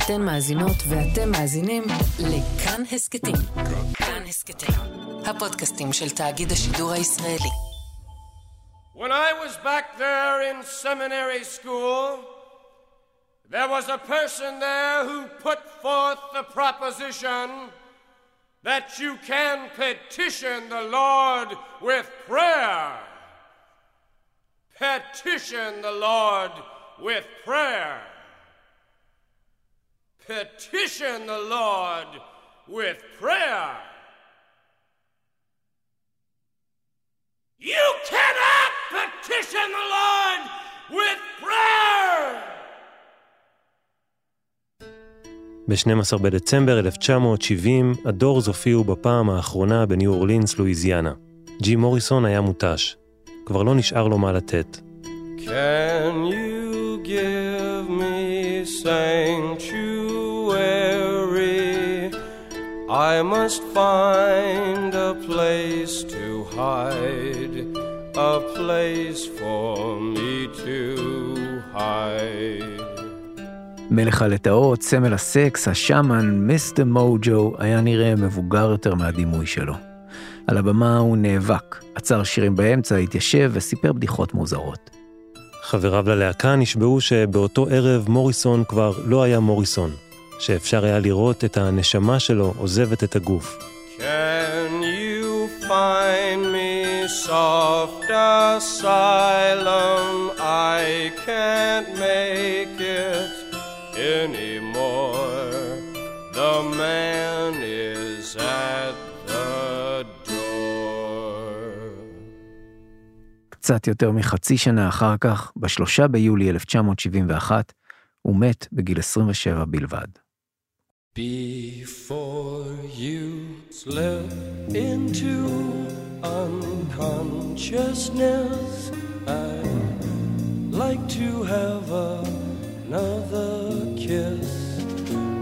אתן מאזינות ואתם מאזינים לכאן הסכתים. כאן הסכתים, הפודקאסטים של תאגיד השידור הישראלי. When I was back there in seminary school, there was a person there who put forth the proposition that you can petition the Lord with prayer. Petition the Lord with prayer. Petition the Lord with prayer. You cannot petition the Lord with prayer! ב-12 בדצמבר 1970, הדורס הופיעו בפעם האחרונה בניו אורלינס, לואיזיאנה. ג'י מוריסון היה מותש. כבר לא נשאר לו מה לתת. Can you give me sanctuary? I must find a place to hide, a place for me to hide. מלך הלטאות, סמל הסקס, השאמן, מיסטר מוג'ו, היה נראה מבוגר יותר מהדימוי שלו. על הבמה הוא נאבק, עצר שירים באמצע, התיישב וסיפר בדיחות מוזרות. חבריו ללהקה נשבעו שבאותו ערב מוריסון כבר לא היה מוריסון, שאפשר היה לראות את הנשמה שלו עוזבת את הגוף. Can you find me soft asylum? I can't make it anymore. The man is at the door. קצת יותר מחצי שנה אחר כך, בשלושה ביולי 1971, הוא מת בגיל 27 בלבד. Before you slip into unconsciousness, I'd like to have another kiss,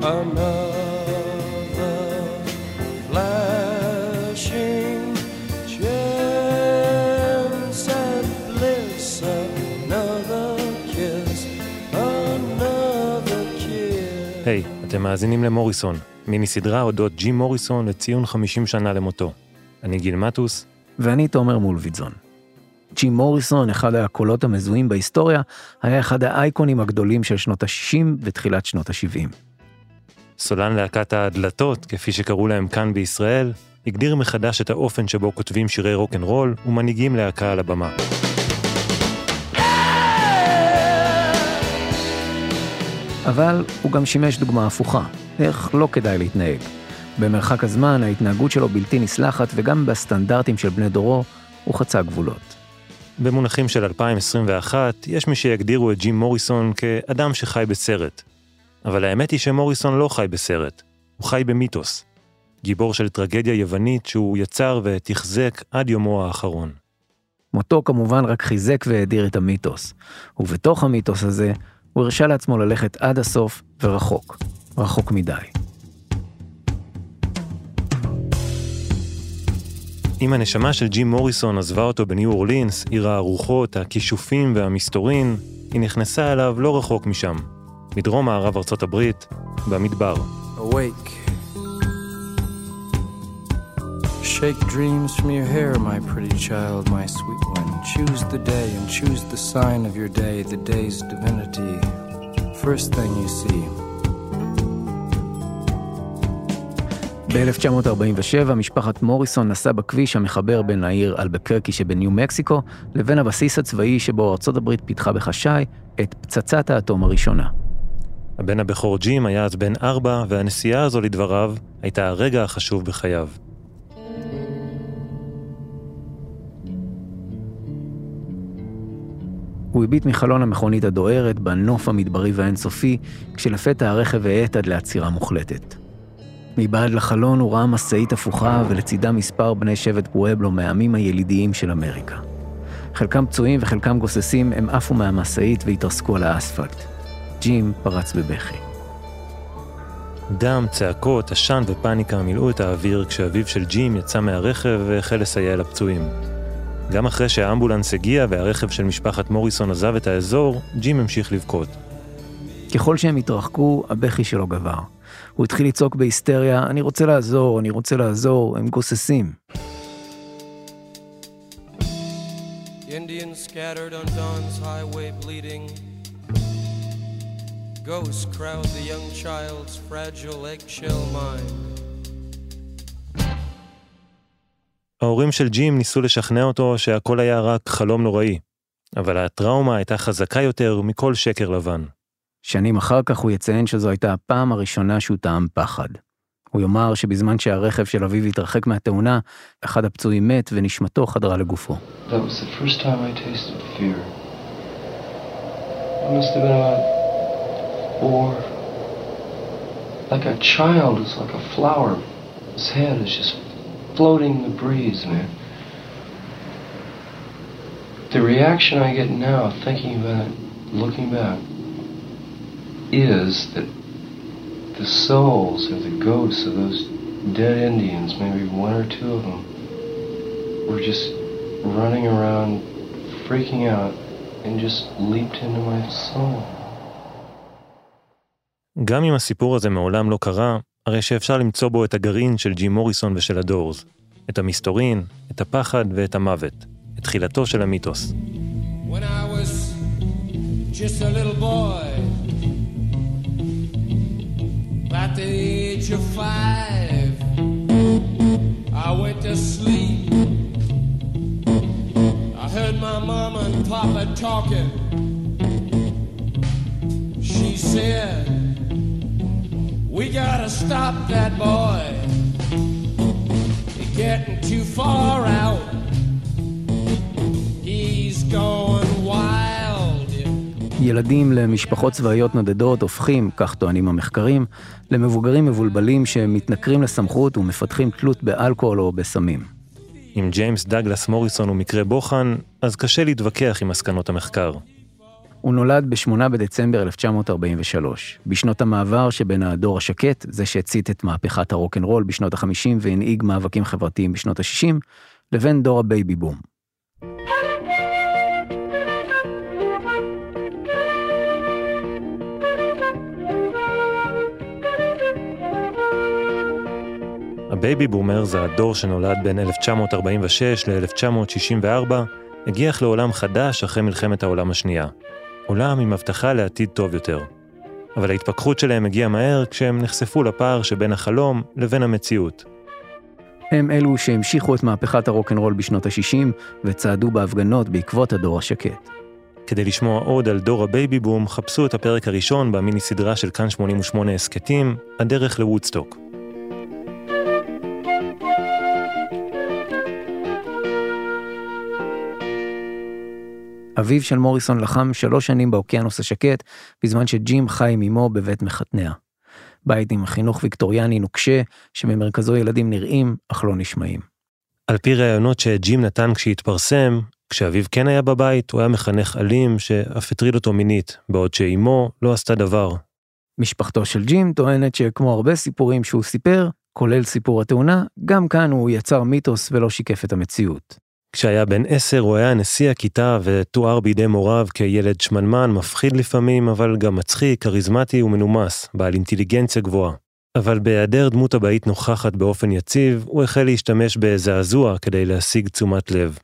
another אתם מאזינים למוריסון, מיני סדרה אודות ג'י מוריסון לציון 50 שנה למותו. אני גיל מטוס, ואני תומר מולביטזון. ג'י מוריסון, אחד הקולות המזוהים בהיסטוריה, היה אחד האייקונים הגדולים של שנות ה-60 ותחילת שנות ה-70. סולן להקת הדלתות, כפי שקראו להם כאן בישראל, הגדיר מחדש את האופן שבו כותבים שירי רוקנרול ומנהיגים להקה על הבמה. אבל הוא גם שימש דוגמה הפוכה, איך לא כדאי להתנהג. במרחק הזמן ההתנהגות שלו בלתי נסלחת וגם בסטנדרטים של בני דורו הוא חצה גבולות. במונחים של 2021, יש מי שיגדירו את ג'ים מוריסון כאדם שחי בסרט. אבל האמת היא שמוריסון לא חי בסרט, הוא חי במיתוס. גיבור של טרגדיה יוונית שהוא יצר ותחזק עד יומו האחרון. מותו כמובן רק חיזק והאדיר את המיתוס, ובתוך המיתוס הזה הוא הרשה לעצמו ללכת עד הסוף ורחוק, רחוק מדי. אם הנשמה של ג'ים מוריסון עזבה אותו בניו אורלינס, עיר הרוחות, הכישופים והמסתורין, היא נכנסה אליו לא רחוק משם, מדרום מערב ארצות הברית, במדבר. Awake. Shake dreams from your hair, my pretty child, my sweet one. Choose the day and choose the sign of your day, the day's divinity. First thing you see. ב-1947 משפחת מוריסון נסעה בכביש המחבר בין העיר אלבקרקי שבניו מקסיקו לבין הבסיס הצבאי שבו ארצות הברית פיתחה בחשאי את פצצת האטום הראשונה. הבן הבכור ג'ים היה אז בן ארבע, והנסיעה הזו לדבריו הייתה הרגע החשוב בחייו. הוא הביט מחלון המכונית הדוהרת בנוף המדברי והאינסופי, כשלפתע הרכב האט עד לעצירה מוחלטת. מבעד לחלון הוא ראה משאית הפוכה ולצידה מספר בני שבט פואבלו מהעמים הילידיים של אמריקה. חלקם פצועים וחלקם גוססים, הם עפו מהמשאית והתרסקו על האספלט. ג'ים פרץ בבכי. דם, צעקות, עשן ופאניקה מילאו את האוויר כשאביו של ג'ים יצא מהרכב והחל לסייע לפצועים. גם אחרי שהאמבולנס הגיע והרכב של משפחת מוריסון עזב את האזור, ג'ים המשיך לבכות. ככל שהם התרחקו, הבכי שלו גבר. הוא התחיל לצעוק בהיסטריה, אני רוצה לעזור, אני רוצה לעזור, הם גוססים. Indians scattered on Dawn's highway bleeding. Ghosts crowd the young child's fragile eggshell mind. ההורים של ג'ים ניסו לשכנע אותו שהכל היה רק חלום נוראי, אבל הטראומה הייתה חזקה יותר מכל שקר לבן. שנים אחר כך הוא יציין שזו הייתה הפעם הראשונה שהוא טעם פחד. הוא יאמר שבזמן שהרכב של אביו התרחק מהתאונה, אחד הפצועים מת ונשמתו חדרה לגופו. Like a child, it's like a flower. His head is just floating in the breeze, man. The reaction I get now, thinking about it, looking back, is that the souls or the ghosts of those dead Indians, maybe one or two of them, were just running around, freaking out, and just leaped into my soul. גם אם הסיפור הזה מעולם לא קרה, הרי שאפשר למצוא בו את הגרעין של ג'ים מוריסון ושל הדורס, את המסתורין, את הפחד ואת המוות, את תחילתו של המיתוס. When I was just a little boy, at the age of five, I went to sleep. I heard my mama and papa talking. She said, We gotta stop that boy. He's getting too far out. He's going wild. ילדים למשפחות צבאיות נודדות הופכים, כך טוענים המחקרים, למבוגרים מבולבלים שמתנכרים לסמכות ומפתחים תלות באלכוהול או בסמים. אם ג'יימס דגלס מוריסון הוא מקרה בוחן, אז קשה להתווכח עם מסקנות המחקר. הוא נולד ב-8 בדצמבר 1943, בשנות המעבר שבין הדור השקט, זה שהצית את מהפכת הרוקנרול בשנות ה-50 והנהיג מאבקים חברתיים בשנות ה-60, לבין דור הבייבי בום. הבייבי בומר זה הדור שנולד בין 1946 ל-1964, הגיח לעולם חדש אחרי מלחמת העולם השנייה. עולם עם הבטחה לעתיד טוב יותר. אבל ההתפכחות שלהם הגיעה מהר כשהם נחשפו לפער שבין החלום לבין המציאות. הם אלו שהמשיכו את מהפכת הרוקנרול בשנות ה-60 וצעדו בהפגנות בעקבות הדור השקט. כדי לשמוע עוד על דור הבייבי בום, חפשו את הפרק הראשון במיני סדרה של כאן 88 הסכתים, הדרך לוודסטוק. אביו של מוריסון לחם שלוש שנים באוקיינוס השקט, בזמן שג'ים חי עם אמו בבית מחתניה. בית עם חינוך ויקטוריאני נוקשה, שבמרכזו ילדים נראים, אך לא נשמעים. על פי ראיונות שג'ים נתן כשהתפרסם, כשאביו כן היה בבית, הוא היה מחנך אלים שאף הטריד אותו מינית, בעוד שאימו לא עשתה דבר. משפחתו של ג'ים טוענת שכמו הרבה סיפורים שהוא סיפר, כולל סיפור התאונה, גם כאן הוא יצר מיתוס ולא שיקף את המציאות. כשהיה בן עשר הוא היה נשיא הכיתה ותואר בידי מוריו כילד שמנמן, מפחיד לפעמים, אבל גם מצחיק, כריזמטי ומנומס, בעל אינטליגנציה גבוהה. אבל בהיעדר דמות הבאית נוכחת באופן יציב, הוא החל להשתמש בזעזוע כדי להשיג תשומת לב.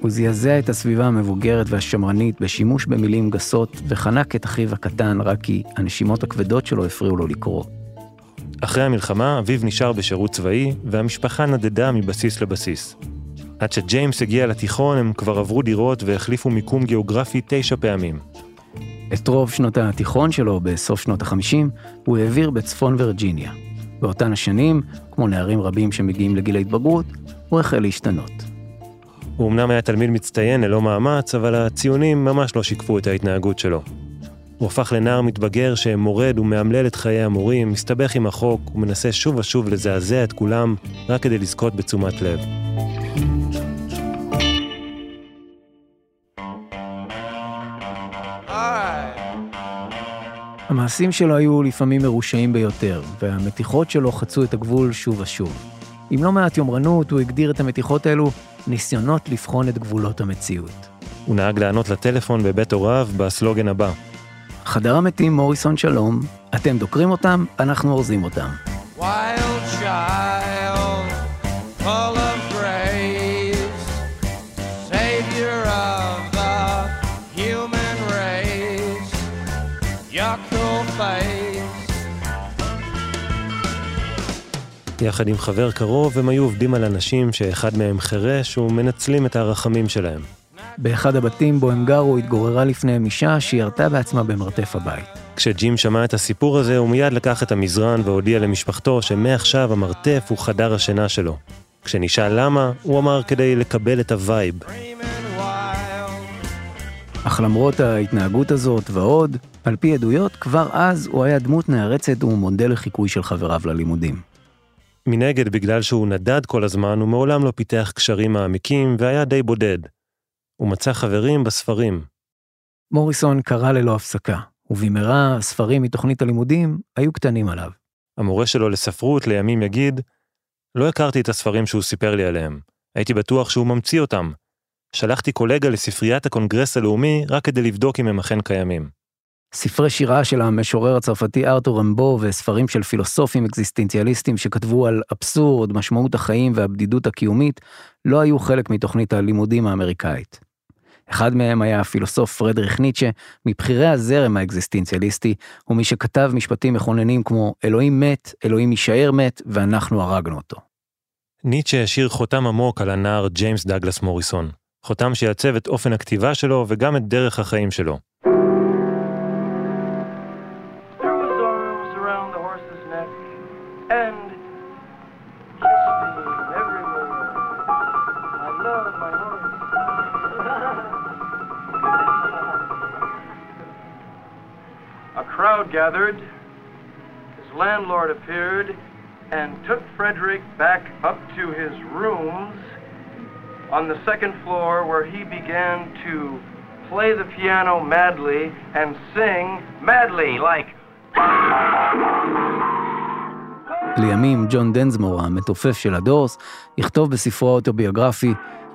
הוא זעזע את הסביבה המבוגרת והשמרנית בשימוש במילים גסות, וחנק את אחיו הקטן רק כי הנשימות הכבדות שלו הפריעו לו לקרוא. אחרי המלחמה, אביו נשאר בשירות צבאי, והמשפחה נדדה מבסיס לבסיס. עד שג'יימס הגיע לתיכון, הם כבר עברו דירות והחליפו מיקום גיאוגרפי תשע פעמים. את רוב שנות התיכון שלו, בסוף שנות ה-50, הוא העביר בצפון וירג'יניה. באותן השנים, כמו נערים רבים שמגיעים לגיל ההתבגרות, הוא החל להשתנות. הוא אמנם היה תלמיד מצטיין ללא מאמץ, אבל הציונים ממש לא שיקפו את ההתנהגות שלו. הוא הפך לנער מתבגר שמורד ומאמלל את חיי המורים, מסתבך עם החוק ומנסה שוב ושוב לזעזע את כולם רק כדי לזכות בתשומת לב. המעשים שלו היו לפעמים מרושעים ביותר, והמתיחות שלו חצו את הגבול שוב ושוב. עם לא מעט יומרנות הוא הגדיר את המתיחות האלו ניסיונות לבחון את גבולות המציאות. הוא נהג לענות לטלפון בבית הוריו בסלוגן הבא: חדר המתים מוריסון שלום, אתם דוקרים אותם, אנחנו אורזים אותם. Wild child, full of grace, savior of the human race, your cruel face. יחד עם חבר קרוב הם היו עובדים על אנשים שאחד מהם חירש ומנצלים את הרחמים שלהם. באחד הבתים בו הם גרו התגוררה לפניהם אישה שירתה בעצמה במרתף הבית. כשג'ים שמע את הסיפור הזה, הוא מיד לקח את המזרן והודיע למשפחתו שמעכשיו המרתף הוא חדר השינה שלו. כשנשאל למה, הוא אמר כדי לקבל את ה vibe. אך למרות ההתנהגות הזאת ועוד, על פי עדויות, כבר אז הוא היה דמות נערצת ומודל לחיקוי של חבריו ללימודים. מנגד, בגלל שהוא נדד כל הזמן, הוא מעולם לא פיתח קשרים מעמיקים והיה די בודד. הוא מצא חברים בספרים. מוריסון קרא ללא הפסקה, ובמהרה הספרים מתוכנית הלימודים היו קטנים עליו. המורה שלו לספרות לימים יגיד, לא הכרתי את הספרים שהוא סיפר לי עליהם. הייתי בטוח שהוא ממציא אותם. שלחתי קולגה לספריית הקונגרס הלאומי רק כדי לבדוק אם הם אכן קיימים. ספרי שירה של המשורר הצרפתי ארתור רמבו וספרים של פילוסופים אקזיסטנציאליסטים שכתבו על אבסורד, משמעות החיים והבדידות הקיומית, לא היו חלק מתוכנית הלימודים האמריקאית. אחד מהם היה הפילוסוף פרדריך ניטשה, מבכירי הזרם האקזיסטנציאליסטי, ומי שכתב משפטים מכוננים כמו אלוהים מת, אלוהים יישאר מת, ואנחנו הרגנו אותו. ניטשה השאיר חותם עמוק על הנער ג'יימס דאגלס מוריסון. חותם שיעצב את אופן הכתיבה שלו וגם את דרך החיים שלו. crowd gathered. His landlord appeared and took Frederick back up to his rooms on the second floor where he began to play the piano madly and sing madly like לימים ג'ון דנזמור, המתופף של הדורס, יכתוב בספרו האוטוביוגרפי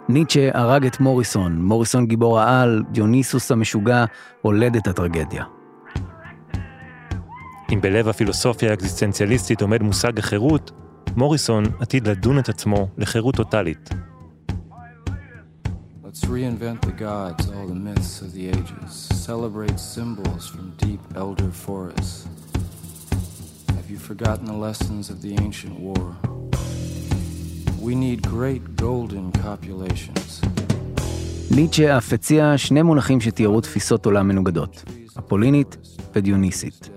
ניטשה הרג את מוריסון, מוריסון גיבור העל, דיוניסוס המשוגע, הולד את הטרגדיה. אם בלב הפילוסופיה האקזיסטנציאליסטית עומד מושג החירות, מוריסון עתיד לדון את עצמו לחירות טוטאלית. Let's reinvent the gods, all the myths of the ages. Celebrate symbols from deep elder forests. Have you forgotten the lessons of the ancient war? We need great golden copulations. ניטשה אף הציע שני מונחים שתיארו תפיסות עולם מנוגדות, אפולינית ודיוניסית.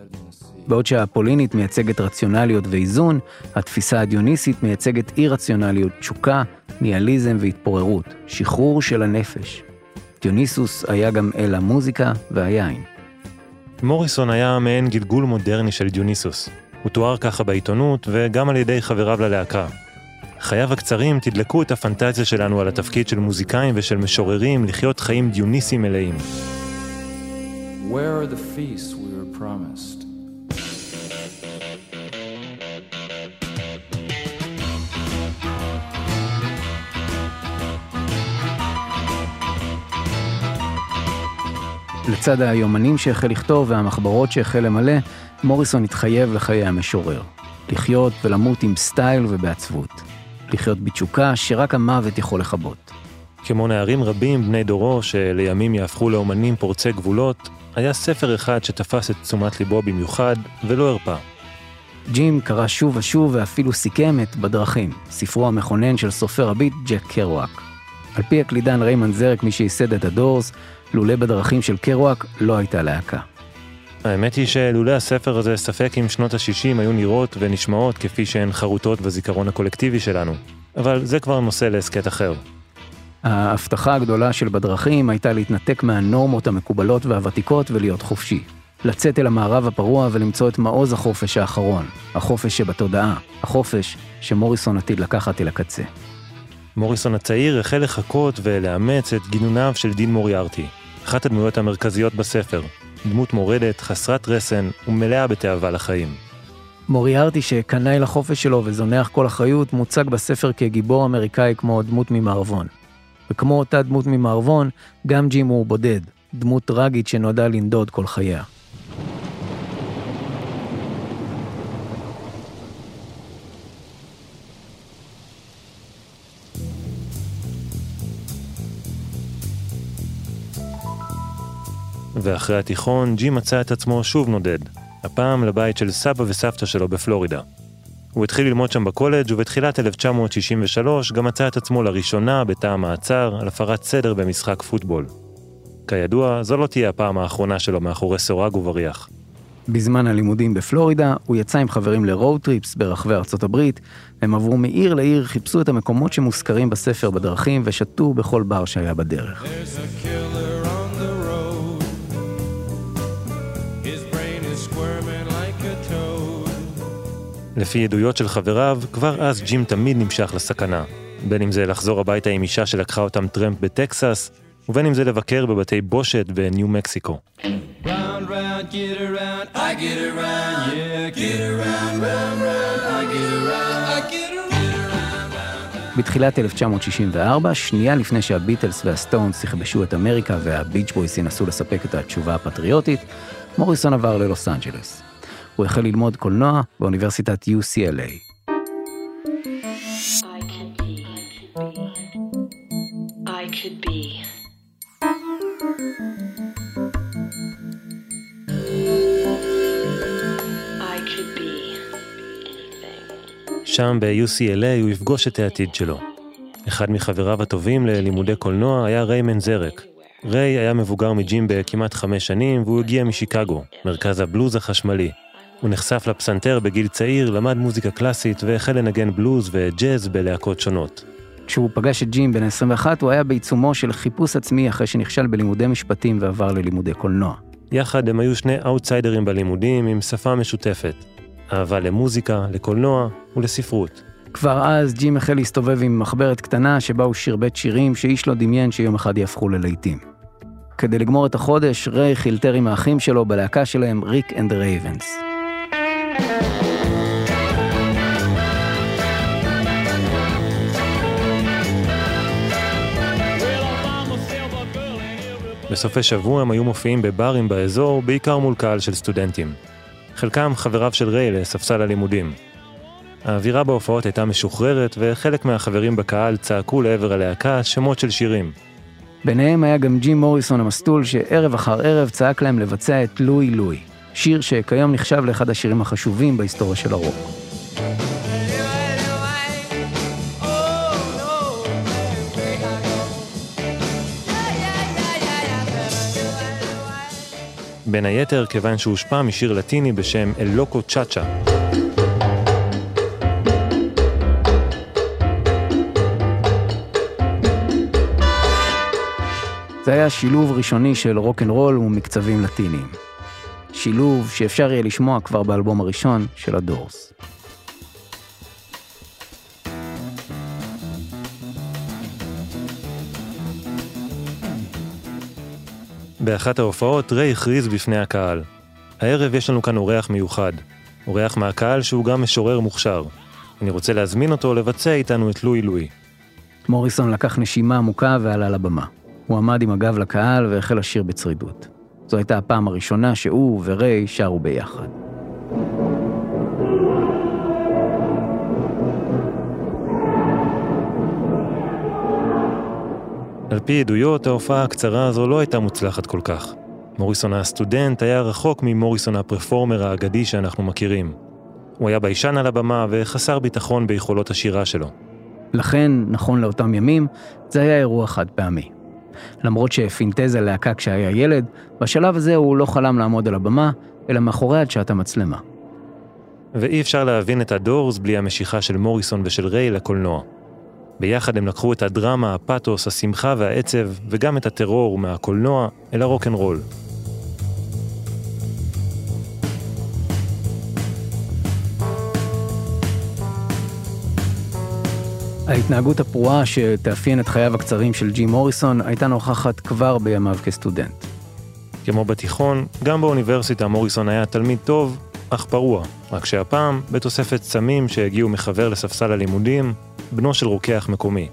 בעוד שהאפולינית מייצגת רציונליות ואיזון, התפיסה הדיוניסית מייצגת אי-רציונליות, תשוקה, ניהליזם והתפוררות, שחרור של הנפש. דיוניסוס היה גם אל המוזיקה והיין. מוריסון היה מעין גלגול מודרני של דיוניסוס. הוא תואר ככה בעיתונות וגם על ידי חבריו ללהקה. חייו הקצרים תדלקו את הפנטזיה שלנו על התפקיד של מוזיקאים ושל משוררים לחיות חיים דיוניסיים מלאים. Where are the feasts we were promised? לצד היומנים שהחל לכתוב והמחברות שהחל למלא, מוריסון התחייב לחיי המשורר. לחיות ולמות עם סטייל ובעצבות. לחיות בתשוקה שרק המוות יכול לכבות. כמו נערים רבים בני דורו שלימים יהפכו לאומנים פורצי גבולות, היה ספר אחד שתפס את תשומת ליבו במיוחד ולא הרפה. ג'ים קרא שוב ושוב ואפילו סיכם את בדרכים, ספרו המכונן של סופר הביט ג'ק קרואק. על פי הקלידן ריי מנזרק, מי שייסד את הדורס, לולא בדרכים של קרואק לא הייתה להקה. האמת היא שלולא הספר הזה ספק אם שנות ה-60 היו נראות ונשמעות כפי שהן חרוטות בזיכרון הקולקטיבי שלנו. אבל זה כבר נושא להסכת אחר. ההבטחה הגדולה של בדרכים הייתה להתנתק מהנורמות המקובלות והוותיקות ולהיות חופשי. לצאת אל המערב הפרוע ולמצוא את מעוז החופש האחרון, החופש שבתודעה, החופש שמוריסון עתיד לקחת אל הקצה. מוריסון הצעיר החל לחקות ולאמץ את גינוניו של דין מוריארטי, אחת הדמויות המרכזיות בספר, דמות מורדת, חסרת רסן ומלאה בתאווה לחיים. מוריארטי שקנאי לחופש שלו וזונח כל אחריות, מוצג בספר כגיבור אמריקאי כמו דמות ממערבון. וכמו אותה דמות ממערבון, גם ג'ים הוא בודד, דמות טראגית שנועדה לנדוד כל חייה. ואחרי התיכון, ג'ים מצא את עצמו שוב נודד, הפעם לבית של סבא וסבתא שלו בפלורידה. הוא התחיל ללמוד שם בקולג' ובתחילת 1963 גם מצא את עצמו לראשונה בתא המעצר על הפרת סדר במשחק פוטבול. כידוע, זו לא תהיה הפעם האחרונה שלו מאחורי סורג ובריח. בזמן הלימודים בפלורידה, הוא יצא עם חברים לרואוד טריפס ברחבי ארצות הברית, הם עברו מעיר לעיר, חיפשו את המקומות שמוזכרים בספר בדרכים ושתו בכל בר שהיה בדרך. לפי עדויות של חבריו, כבר אז ג'ים תמיד נמשך לסכנה. בין אם זה לחזור הביתה עם אישה שלקחה אותם טרמפ בטקסס, ובין אם זה לבקר בבתי בושת בניו מקסיקו. בתחילת 1964, שנייה לפני שהביטלס והסטונס יכבשו את אמריקה והביץ' בויס ינסו לספק את התשובה הפטריוטית, מוריסון עבר ללוס אנג'לס. הוא החל ללמוד קולנוע באוניברסיטת UCLA. שם ב-UCLA הוא יפגוש את העתיד שלו. אחד מחבריו הטובים ללימודי קולנוע היה ריימן זרק. ריי היה מבוגר מג'ים בכמעט חמש שנים והוא הגיע משיקגו, מרכז הבלוז החשמלי, הוא נחשף לפסנתר בגיל צעיר, למד מוזיקה קלאסית והחל לנגן בלוז וג'אז בלהקות שונות. כשהוא פגש את ג'ים בן 21, הוא היה בעיצומו של חיפוש עצמי אחרי שנכשל בלימודי משפטים ועבר ללימודי קולנוע. יחד הם היו שני אאוטסיידרים בלימודים עם שפה משותפת. אהבה למוזיקה, לקולנוע ולספרות. כבר אז ג'ים החל להסתובב עם מחברת קטנה שבה הוא שירבט שירים שאיש לא דמיין שיום אחד יהפכו ללהיטים. כדי לגמור את החודש, ריי חילטר עם האחים שלו בלהקה שלהם, Rick and the Ravens. בסופי שבוע הם היו מופיעים בברים באזור, בעיקר מול קהל של סטודנטים. חלקם חבריו של ריי לספסל הלימודים. האווירה בהופעות הייתה משוחררת, וחלק מהחברים בקהל צעקו לעבר הלהקה שמות של שירים. ביניהם היה גם ג'ים מוריסון המסטול, שערב אחר ערב צעק להם לבצע את לואי לואי. שיר שכיום נחשב לאחד השירים החשובים בהיסטוריה של הרוק. בין היתר כיוון שהושפע משיר לטיני בשם אל לוקו צ'אצ'ה. זה היה שילוב ראשוני של רוקנרול ומקצבים לטיניים. שילוב שאפשר יהיה לשמוע כבר באלבום הראשון של הדורס. באחת ההופעות ריי הכריז בפני הקהל. הערב יש לנו כאן אורח מיוחד. אורח מהקהל שהוא גם משורר מוכשר. אני רוצה להזמין אותו לבצע איתנו את לואי לואי. מוריסון לקח נשימה עמוקה ועלה לבמה. הוא עמד עם הגב לקהל והחל לשיר בצרידות. זו הייתה הפעם הראשונה שהוא וריי שרו ביחד. על פי עדויות, ההופעה הקצרה הזו לא הייתה מוצלחת כל כך. מוריסון הסטודנט היה רחוק ממוריסון הפרפורמר האגדי שאנחנו מכירים. הוא היה ביישן על הבמה וחסר ביטחון ביכולות השירה שלו. לכן, נכון לאותם ימים, זה היה אירוע חד פעמי. למרות שפינטז על להקה כשהיה ילד, בשלב הזה הוא לא חלם לעמוד על הבמה, אלא מאחורי הדשת המצלמה. ואי אפשר להבין את הדורס בלי המשיכה של מוריסון ושל ריי לקולנוע. ביחד הם לקחו את הדרמה, הפתוס, השמחה והעצב, וגם את הטרור מהקולנוע אל הרוקנרול. ההתנהגות הפרועה שתאפיין את חייו הקצרים של ג'י מוריסון הייתה נוכחת כבר בימיו כסטודנט. כמו בתיכון, גם באוניברסיטה מוריסון היה תלמיד טוב, אך פרוע, רק שהפעם בתוספת סמים שהגיעו מחבר לספסל הלימודים, בנו של רוקח מקומי.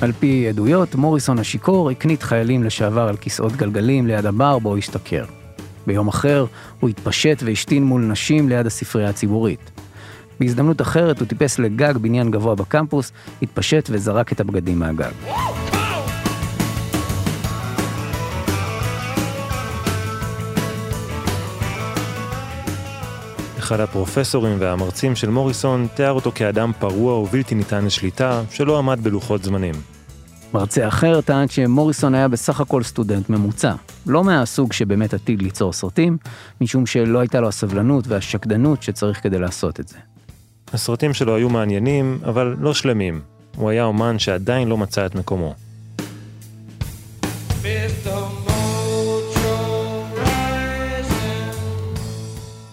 על פי עדויות, מוריסון השיכור הקנית חיילים לשעבר על כיסאות גלגלים ליד הבר בו השתכר. ביום אחר הוא התפשט והשתין מול נשים ליד הספרייה הציבורית. בהזדמנות אחרת הוא טיפס לגג בניין גבוה בקמפוס, התפשט וזרק את הבגדים מהגג. אחד הפרופסורים והמרצים של מוריסון תיאר אותו כאדם פרוע ובלתי ניתן לשליטה, שלא עמד בלוחות זמנים. מרצה אחר טען שמוריסון היה בסך הכל סטודנט ממוצע, לא מהסוג שבאמת עתיד ליצור סרטים, משום שלא הייתה לו הסבלנות והשקדנות שצריך כדי לעשות את זה. הסרטים שלו היו מעניינים, אבל לא שלמים. הוא היה אומן שעדיין לא מצא את מקומו.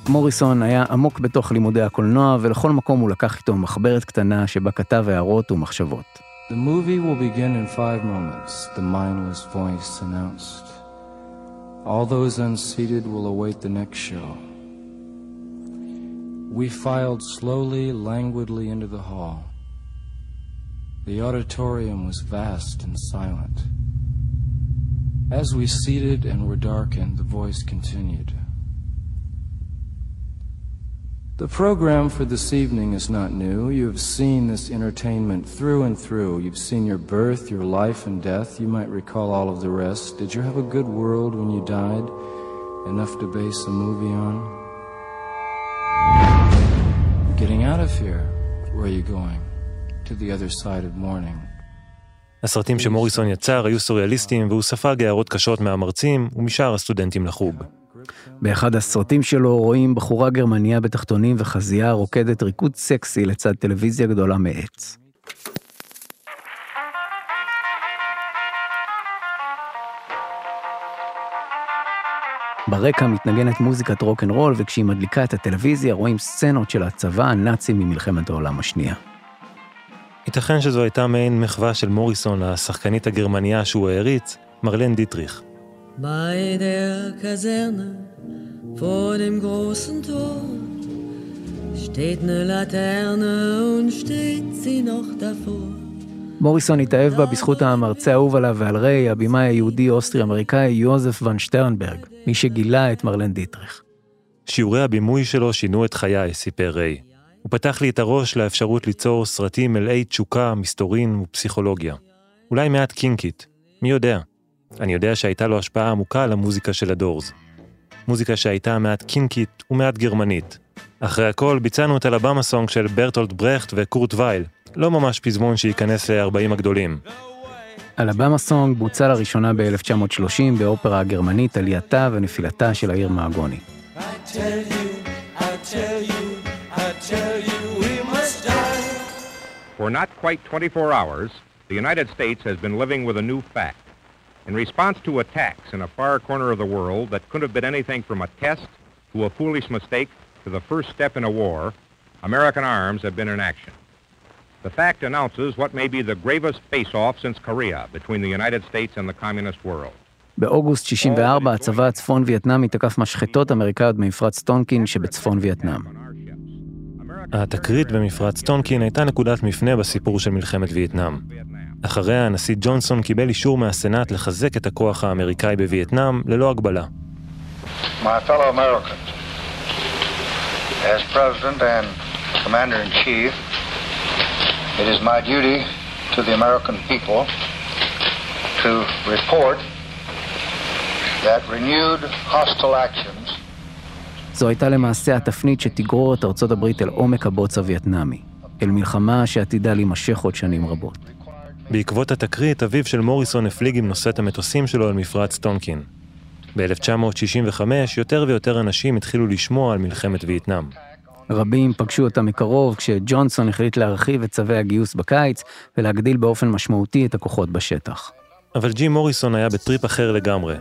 מוריסון היה עמוק בתוך לימודי הקולנוע, ולכל מקום הוא לקח איתו מחברת קטנה שבה כתב הערות ומחשבות. The movie will begin in five moments, the mindless voice announced. All those unseated will await the next show. We filed slowly, languidly into the hall. The auditorium was vast and silent. As we seated and were darkened, the voice continued. The program for this evening is not new. You have seen this entertainment through and through. You've seen your birth, your life, and death. You might recall all of the rest. Did you have a good world when you died? Enough to base a movie on? Getting out of here. Where are you going? To the other side of morning. הסרטים שמוריסון יצר היו סוריאליסטיים והוא ספג הערות קשות מהמרצים ומשאר הסטודנטים לחוג. באחד הסרטים שלו רואים בחורה גרמניה בתחתונים וחזייה רוקדת ריקוד סקסי לצד טלוויזיה גדולה מעץ. ברקע מתנגנת מוזיקת רוקנרול, וכשהיא מדליקה את הטלוויזיה רואים סצנות של הצבא הנאצי ממלחמת העולם השנייה. ייתכן שזו הייתה מעין מחווה של מוריסון לשחקנית הגרמניה שהוא העריץ, מרלן דיטריך. Bei der Kaserne vor dem großen Tor steht eine Laterne und steht sie noch davor. מוריסון התאהב בה בזכות המרצה האהוב עליו ועל ריי, הבמאי היהודי אוסטרי-אמריקאי יוזף ון שטרנברג, מי שגילה את מרלן דיטריך. שיעורי הבימוי שלו שינו את חיי, סיפר ריי. הוא פתח לי את הראש לאפשרות ליצור סרטים מלאי תשוקה, מסתורין ופסיכולוגיה. אולי מעט קינקית, מי יודע? אני יודע שהייתה לו השפעה עמוקה על המוזיקה של הדורס. מוזיקה שהייתה מעט קינקית ומעט גרמנית. אחרי הכל, ביצענו את אלבמה סונג של ברטולד ברכט וקורט וייל, לא ממש פזמון שייכנס ל-40 הגדולים. אלבמה סונג בוצע לראשונה ב-1930 באופרה הגרמנית עלייתה ונפילתה של העיר מאגוני. For not quite 24 hours, the United States has been living with a new fact. In response to attacks in a far corner of the world that could have been anything from a test to a foolish mistake to the first step in a war, American arms have been in action. The fact announces what may be the gravest face-off since Korea between the United States and the communist world. באוגוסט 64 הצבא הצפון וייטנאמי תקף משחטות אמריקאיות במפרץ טונקין שבצפון וייטנאם. התקרית במפרץ טונקין הייתה נקודת מפנה בסיפור של מלחמת וייטנאם. אחריה הנשיא ג'ונסון קיבל אישור מהסנאט לחזק את הכוח האמריקאי בווייטנאם ללא הגבלה. My fellow Americans, as President and Commander-in-Chief, it is my duty to the American people to report that renewed hostile actions זו הייתה למעשה התפנית שתגרור את ארצות הברית אל עומק הבוץ הווייטנאמי, אל מלחמה שעתידה להימשך עוד שנים רבות. בעקבות התקרית, אביו של מוריסון הפליג עם נושאת המטוסים שלו על מפרץ טונקין. ב-1965 יותר ויותר אנשים התחילו לשמוע על מלחמת וייטנאם. רבים פגשו אותה מקרוב כשג'ונסון החליט להרחיב את צווי הגיוס בקיץ ולהגדיל באופן משמעותי את הכוחות בשטח. אבל ג'ים מוריסון היה בטריפ אחר לגמרי.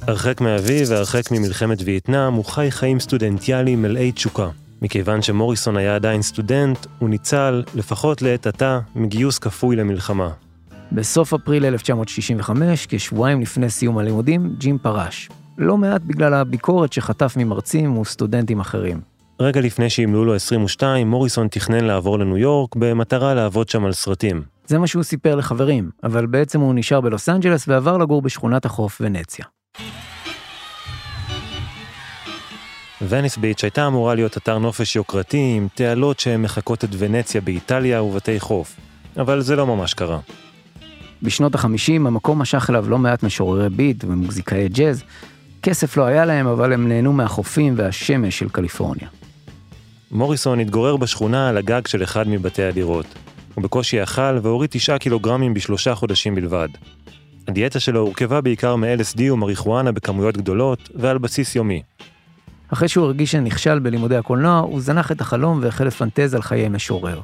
הרחק מאביו והרחק ממלחמת וייטנאם, הוא חי חיים סטודנטיאליים מלאי תשוקה. מכיוון שמוריסון היה עדיין סטודנט, הוא ניצל, לפחות לעת עתה, מגיוס כפוי למלחמה. בסוף אפריל 1965, כשבועיים לפני סיום הלימודים, ג'ים פרש. לא מעט בגלל הביקורת שחטף ממרצים וסטודנטים אחרים. רגע לפני שימלאו לו 22, מוריסון תכנן לעבור לניו יורק במטרה לעבוד שם על סרטים. זה מה שהוא סיפר לחברים, אבל בעצם הוא נשאר בלוס אנג'לס ועבר לגור בשכונת החוף ונציה. וניס ביץ' הייתה אמורה להיות אתר נופש יוקרתי עם תעלות שמחקות את ונציה באיטליה ובתי חוף, אבל זה לא ממש קרה. בשנות החמישים המקום משך אליו לא מעט משוררי ביט ומוזיקאי ג'אז. כסף לא היה להם, אבל הם נהנו מהחופים והשמש של קליפורניה. מוריסון התגורר בשכונה על הגג של אחד מבתי הדירות. הוא בקושי אכל והוריד תשעה קילוגרמים בשלושה חודשים בלבד. הדיאטה שלו הורכבה בעיקר מ-LSD ומריחואנה בכמויות גדולות ועל בסיס יומי. אחרי שהוא הרגיש שנכשל בלימודי הקולנוע, הוא זנח את החלום והחל לפנטז על חיי משורר.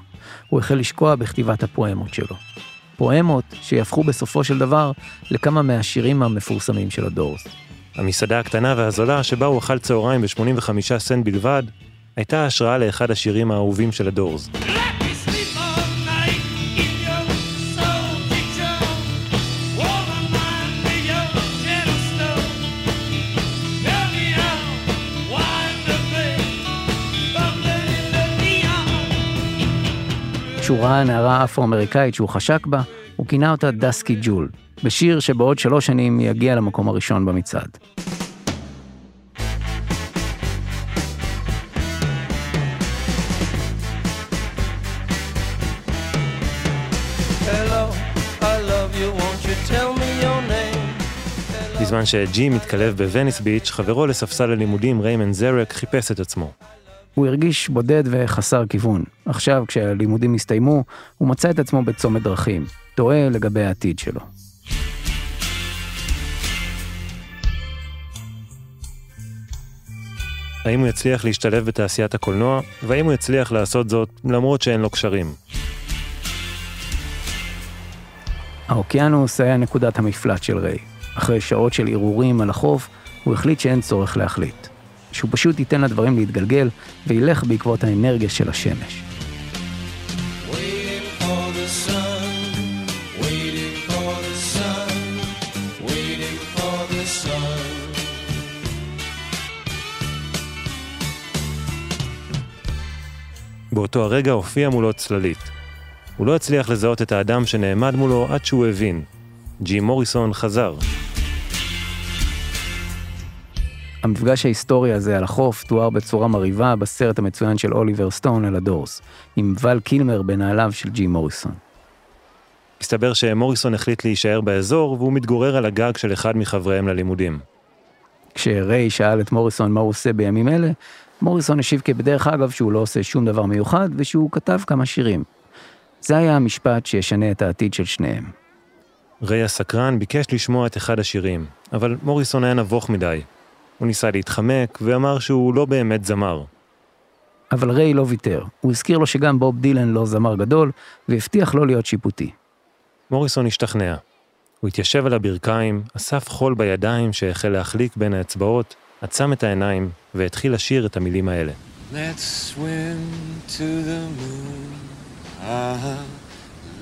הוא החל לשקוע בכתיבת הפואמות שלו. פואמות שיהפכו בסופו של דבר לכמה מהשירים המפורסמים של הדורס. המסעדה הקטנה והזולה שבה הוא אכל צהריים ב-85 סנט בלבד, הייתה השראה לאחד השירים האהובים של הדורס. כשהוא ראה נערה אפרו-אמריקאית שהוא חשק בה, הוא כינה אותה דסקי ג'ול, בשיר שבעוד שלוש שנים יגיע למקום הראשון במצעד. בזמן שג'י מתקלב בווניס ביץ', חברו לספסל הלימודים ריימן זרק חיפש את עצמו. הוא הרגיש בודד וחסר כיוון. עכשיו, כשהלימודים הסתיימו, הוא מצא את עצמו בצומת דרכים, תוהה לגבי העתיד שלו. האם הוא יצליח להשתלב בתעשיית הקולנוע, והאם הוא יצליח לעשות זאת למרות שאין לו קשרים. האוקיינוס היה נקודת המפלט של ריי. אחרי שעות של ערעורים על החוף, הוא החליט שאין צורך להחליט. שהוא פשוט ייתן לדברים להתגלגל וילך בעקבות האנרגיה של השמש. באותו הרגע הופיע מולו צללית. הוא לא הצליח לזהות את האדם שנעמד מולו עד שהוא הבין. ג'י מוריסון חזר. המפגש ההיסטורי הזה על החוף תואר בצורה מרהיבה בסרט המצוין של אוליבר סטון על הדורס, עם ול קילמר בנעליו של ג'י מוריסון. הסתבר שמוריסון החליט להישאר באזור והוא מתגורר על הגג של אחד מחבריהם ללימודים. כשריי שאל את מוריסון מה הוא עושה בימים אלה, מוריסון השיב כבדרך אגב שהוא לא עושה שום דבר מיוחד ושהוא כתב כמה שירים. זה היה המשפט שישנה את העתיד של שניהם. ריי הסקרן ביקש לשמוע את אחד השירים, אבל מוריסון היה נבוך מדי, הוא ניסה להתחמק ואמר שהוא לא באמת זמר. אבל ריי לא ויתר. הוא הזכיר לו שגם בוב דילן לא זמר גדול, והבטיח לא להיות שיפוטי. מוריסון השתכנע. הוא התיישב על הברכיים, אסף חול בידיים שהחל להחליק בין האצבעות, עצם את העיניים והתחיל לשיר את המילים האלה. Let's swim to the moon, uh-huh.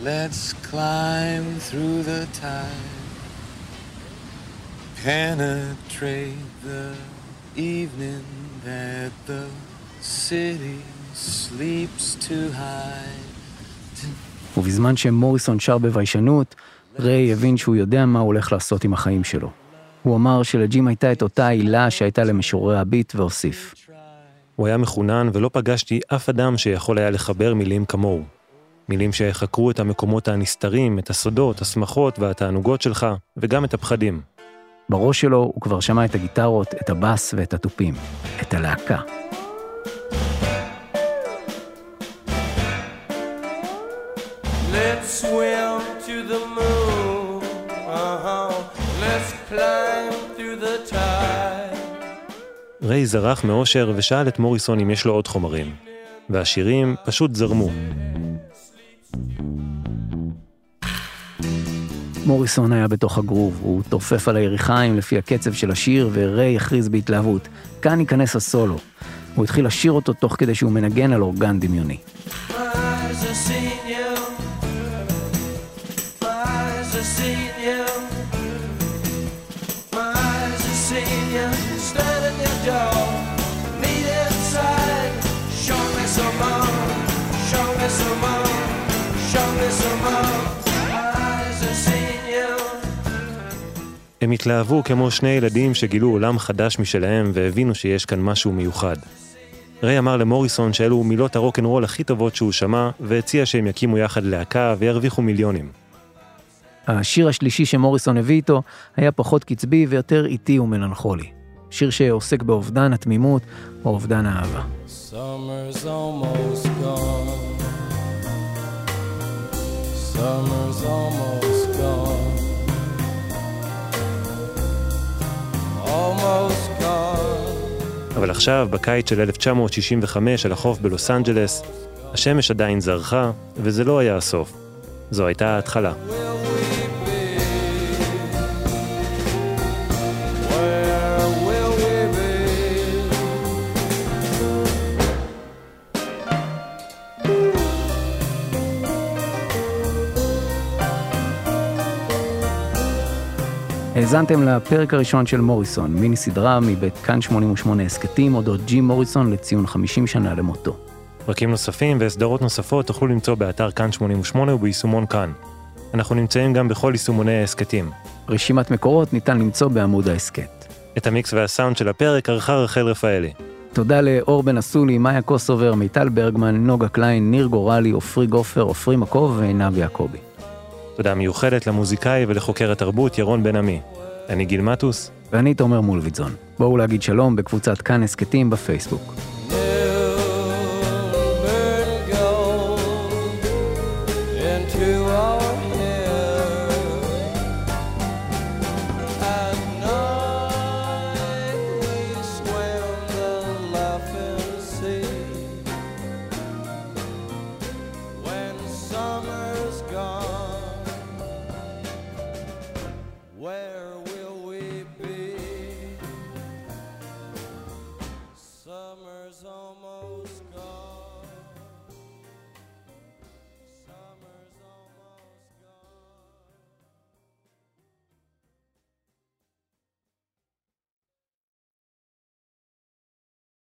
Let's climb through the tide. Penetrate the evening that the city sleeps too high. ובזמן שמוריסון שר בביישנות, ריי הבין שהוא יודע מה הוא הולך לעשות עם החיים שלו. הוא אמר שלג'ים הייתה את אותה עילה שהייתה למשוררי הביט והוסיף. הוא היה מחונן ולא פגשתי אף אדם שיכול היה לחבר מילים כמוהו. מילים שחקרו את המקומות הנסתרים, את הסודות, השמחות והתענוגות שלך, וגם את הפחדים. בראש שלו הוא כבר שמע את הגיטרות, את הבאס ואת התופים, את הלהקה. Uh-huh. ריי זרח מאושר ושאל את מוריסון אם יש לו עוד חומרים, והשירים פשוט זרמו. מוריסון היה בתוך הגרוב, הוא תופף על היריחיים לפי הקצב של השיר, וריי הכריז בהתלהבות, כאן ייכנס הסולו. הוא התחיל לשיר אותו תוך כדי שהוא מנגן על אורגן דמיוני. התלהבו כמו שני ילדים שגילו עולם חדש משלהם והבינו שיש כאן משהו מיוחד. ריי אמר למוריסון שאלו מילות הרוקנרול הכי טובות שהוא שמע, והציע שהם יקימו יחד להקה וירוויחו מיליונים. השיר השלישי שמוריסון הביא איתו היה פחות קצבי ויותר איטי ומלנכולי. שיר שעוסק באובדן התמימות או אובדן האהבה. Summer's almost gone. Summer's almost אבל עכשיו, בקיץ של 1965 על החוף בלוס אנג'לס, השמש עדיין זרחה, וזה לא היה הסוף. זו הייתה ההתחלה. האזנתם לפרק הראשון של מוריסון, מיני סדרה מבית כאן 88 הסכתים אודות ג'ים מוריסון לציון 50 שנה למותו. פרקים נוספים וסדרות נוספות תוכלו למצוא באתר כאן 88 וביישומון כאן. אנחנו נמצאים גם בכל יישומוני ההסכתים. רשימת מקורות ניתן למצוא בעמוד ההסכת. את המיקס והסאונד של הפרק ערכה רחל רפאלי. תודה לאור בן אסולי, מאיה קוסובר, מיטל ברגמן, נוגה קליין, ניר גורלי, עופרי גופר, עופרי מקוב ועינב יעקבי. תודה מיוחדת למוזיקאי ולחוקר התרבות ירון בן עמי. אני גיל מטוס, ואני תומר מולביטזון. בואו להגיד שלום בקבוצת כאן הסכתים בפייסבוק.